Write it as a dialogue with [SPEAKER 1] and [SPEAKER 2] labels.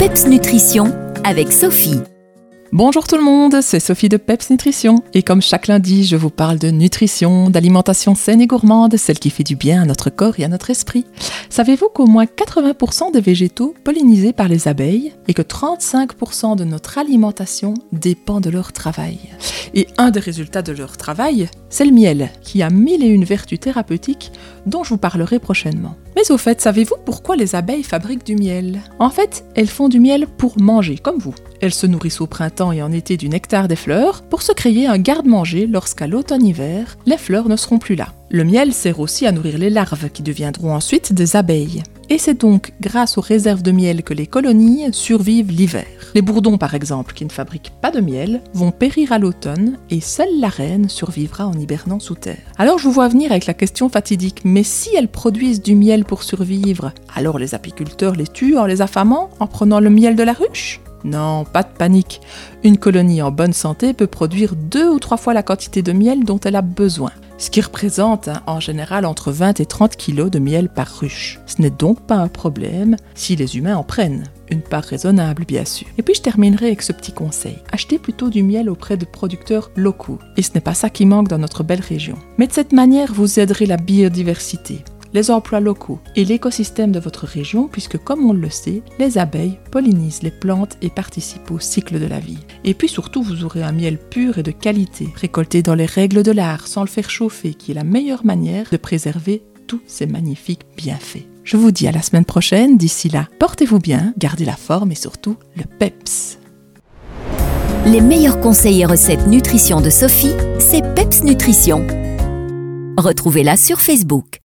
[SPEAKER 1] PEPS Nutrition avec Sophie.
[SPEAKER 2] Bonjour tout le monde, c'est Sophie de Peps Nutrition. Et comme chaque lundi, je vous parle de nutrition, d'alimentation saine et gourmande, celle qui fait du bien à notre corps et à notre esprit. Savez-vous qu'au moins 80% des végétaux pollinisés par les abeilles et que 35% de notre alimentation dépend de leur travail? Et un des résultats de leur travail, c'est le miel, qui a mille et une vertus thérapeutiques dont je vous parlerai prochainement. Mais au fait, savez-vous pourquoi les abeilles fabriquent du miel? En fait, elles font du miel pour manger, comme vous. Elles se nourrissent au printemps et en été du nectar des fleurs pour se créer un garde-manger lorsqu'à l'automne-hiver, les fleurs ne seront plus là. Le miel sert aussi à nourrir les larves qui deviendront ensuite des abeilles. Et c'est donc grâce aux réserves de miel que les colonies survivent l'hiver. Les bourdons, par exemple, qui ne fabriquent pas de miel, vont périr à l'automne et seule la reine survivra en hibernant sous terre. Alors je vous vois venir avec la question fatidique, mais si elles produisent du miel pour survivre, alors les apiculteurs les tuent en les affamant, en prenant le miel de la ruche? Non, pas de panique. Une colonie en bonne santé peut produire deux ou trois fois la quantité de miel dont elle a besoin, ce qui représente hein, en général entre 20 et 30 kilos de miel par ruche. Ce n'est donc pas un problème si les humains en prennent. Une part raisonnable, bien sûr. Et puis je terminerai avec ce petit conseil. Achetez plutôt du miel auprès de producteurs locaux. Et ce n'est pas ça qui manque dans notre belle région. Mais de cette manière, vous aiderez la biodiversité les emplois locaux et l'écosystème de votre région, puisque comme on le sait, les abeilles pollinisent les plantes et participent au cycle de la vie. Et puis surtout, vous aurez un miel pur et de qualité, récolté dans les règles de l'art, sans le faire chauffer, qui est la meilleure manière de préserver tous ces magnifiques bienfaits. Je vous dis à la semaine prochaine, d'ici là, portez-vous bien, gardez la forme et surtout le PEPS.
[SPEAKER 1] Les meilleurs conseils et recettes nutrition de Sophie, c'est PEPS Nutrition. Retrouvez-la sur Facebook.